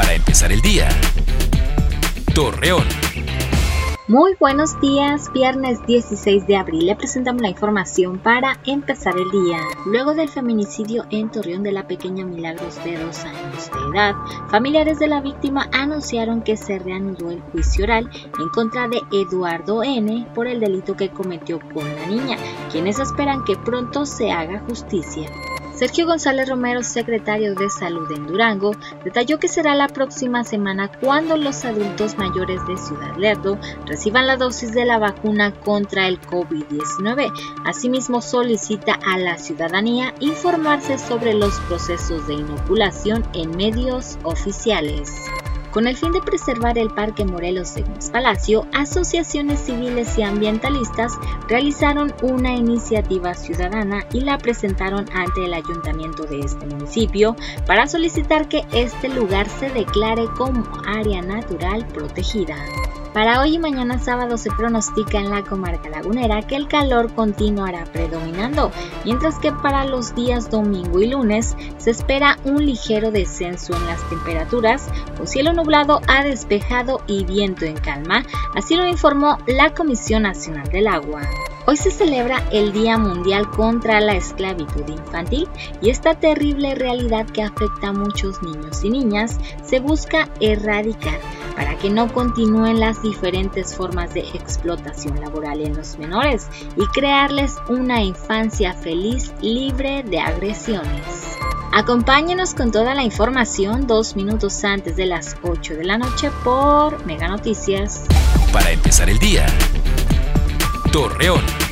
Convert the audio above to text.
Para empezar el día. Torreón. Muy buenos días, viernes 16 de abril le presentamos la información para empezar el día. Luego del feminicidio en Torreón de la pequeña Milagros de dos años de edad, familiares de la víctima anunciaron que se reanudó el juicio oral en contra de Eduardo N por el delito que cometió con la niña, quienes esperan que pronto se haga justicia. Sergio González Romero, secretario de Salud en Durango, detalló que será la próxima semana cuando los adultos mayores de Ciudad Lerdo reciban la dosis de la vacuna contra el COVID-19. Asimismo, solicita a la ciudadanía informarse sobre los procesos de inoculación en medios oficiales. Con el fin de preservar el Parque Morelos de Palacio, asociaciones civiles y ambientalistas realizaron una iniciativa ciudadana y la presentaron ante el ayuntamiento de este municipio para solicitar que este lugar se declare como área natural protegida. Para hoy y mañana sábado se pronostica en la comarca lagunera que el calor continuará predominando, mientras que para los días domingo y lunes se espera un ligero descenso en las temperaturas, con cielo nublado a despejado y viento en calma, así lo informó la Comisión Nacional del Agua. Hoy se celebra el Día Mundial contra la Esclavitud Infantil y esta terrible realidad que afecta a muchos niños y niñas se busca erradicar para que no continúen las diferentes formas de explotación laboral en los menores y crearles una infancia feliz libre de agresiones. Acompáñenos con toda la información dos minutos antes de las 8 de la noche por Mega Noticias. Para empezar el día. Torreón.